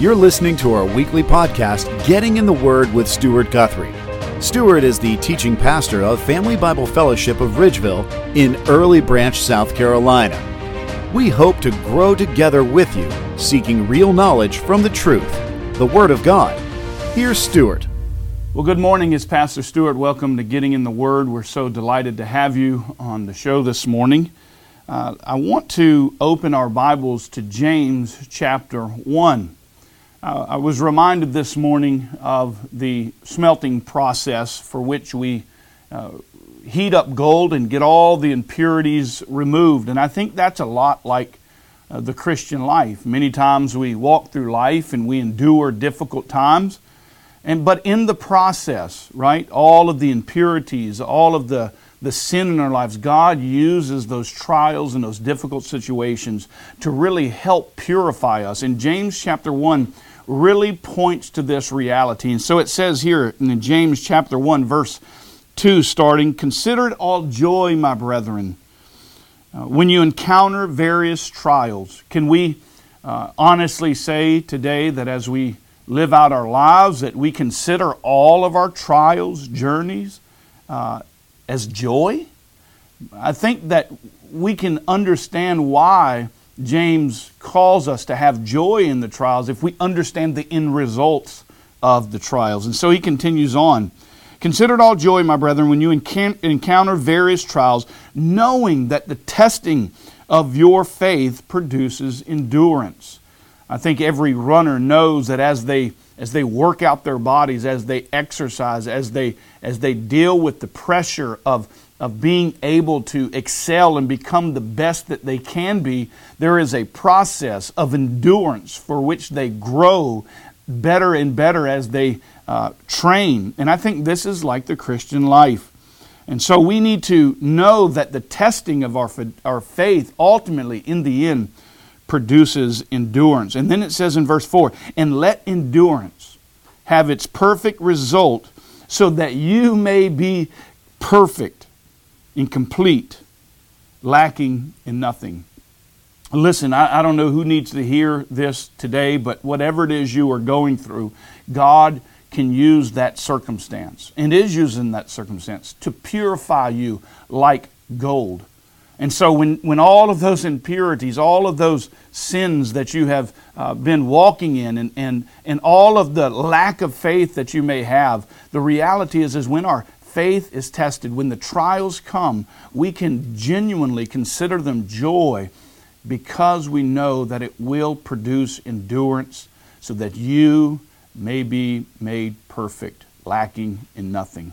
You're listening to our weekly podcast, Getting in the Word with Stuart Guthrie. Stuart is the teaching pastor of Family Bible Fellowship of Ridgeville in Early Branch, South Carolina. We hope to grow together with you, seeking real knowledge from the truth, the Word of God. Here's Stuart. Well, good morning. It's Pastor Stuart. Welcome to Getting in the Word. We're so delighted to have you on the show this morning. Uh, I want to open our Bibles to James chapter 1. Uh, I was reminded this morning of the smelting process for which we uh, heat up gold and get all the impurities removed. And I think that's a lot like uh, the Christian life. Many times we walk through life and we endure difficult times. And, but in the process, right, all of the impurities, all of the, the sin in our lives, God uses those trials and those difficult situations to really help purify us. In James chapter 1, really points to this reality. And so it says here in James chapter 1, verse 2, starting Consider it all joy, my brethren, uh, when you encounter various trials. Can we uh, honestly say today that as we live out our lives, that we consider all of our trials, journeys, uh, as joy? I think that we can understand why James calls us to have joy in the trials if we understand the end results of the trials. And so he continues on. Consider it all joy, my brethren, when you encounter various trials, knowing that the testing of your faith produces endurance. I think every runner knows that as they as they work out their bodies, as they exercise, as they as they deal with the pressure of of being able to excel and become the best that they can be, there is a process of endurance for which they grow better and better as they uh, train. And I think this is like the Christian life. And so we need to know that the testing of our, our faith ultimately, in the end, produces endurance. And then it says in verse 4 and let endurance have its perfect result so that you may be perfect and complete, lacking in nothing. Listen, I, I, don't know who needs to hear this today, but whatever it is you are going through, God can use that circumstance and is using that circumstance to purify you like gold. And so, when, when all of those impurities, all of those sins that you have uh, been walking in, and, and, and all of the lack of faith that you may have, the reality is, is when our faith is tested, when the trials come, we can genuinely consider them joy because we know that it will produce endurance so that you may be made perfect, lacking in nothing.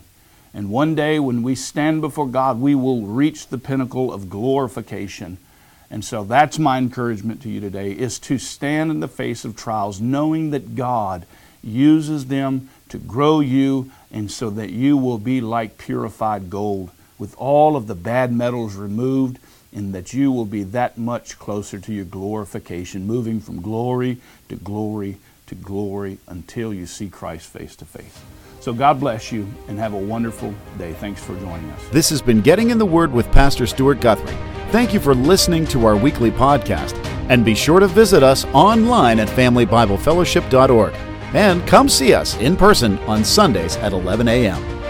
And one day when we stand before God, we will reach the pinnacle of glorification. And so that's my encouragement to you today is to stand in the face of trials knowing that God uses them to grow you and so that you will be like purified gold with all of the bad metals removed and that you will be that much closer to your glorification, moving from glory to glory to glory until you see Christ face to face. So God bless you and have a wonderful day. Thanks for joining us. This has been Getting in the Word with Pastor Stuart Guthrie. Thank you for listening to our weekly podcast. And be sure to visit us online at FamilyBibleFellowship.org. And come see us in person on Sundays at 11 a.m.